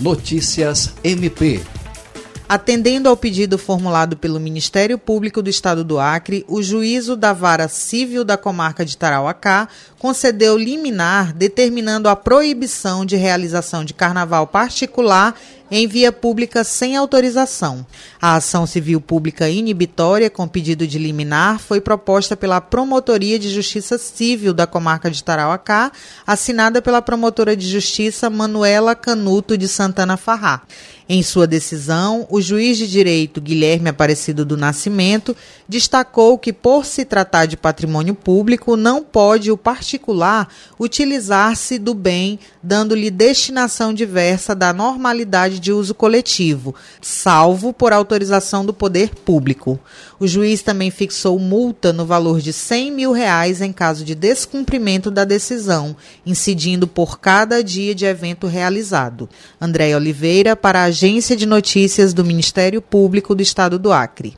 Notícias MP. Atendendo ao pedido formulado pelo Ministério Público do Estado do Acre, o juízo da Vara Civil da Comarca de Tarauacá concedeu liminar determinando a proibição de realização de carnaval particular em via pública sem autorização. A ação civil pública inibitória com pedido de liminar foi proposta pela Promotoria de Justiça Civil da comarca de Tarauacá, assinada pela promotora de justiça Manuela Canuto de Santana Farrá. Em sua decisão, o juiz de direito Guilherme Aparecido do Nascimento destacou que, por se tratar de patrimônio público, não pode o particular utilizar-se do bem, dando-lhe destinação diversa da normalidade de uso coletivo, salvo por autorização do poder público. O juiz também fixou multa no valor de 100 mil reais em caso de descumprimento da decisão, incidindo por cada dia de evento realizado. André Oliveira, para a Agência de Notícias do Ministério Público do Estado do Acre.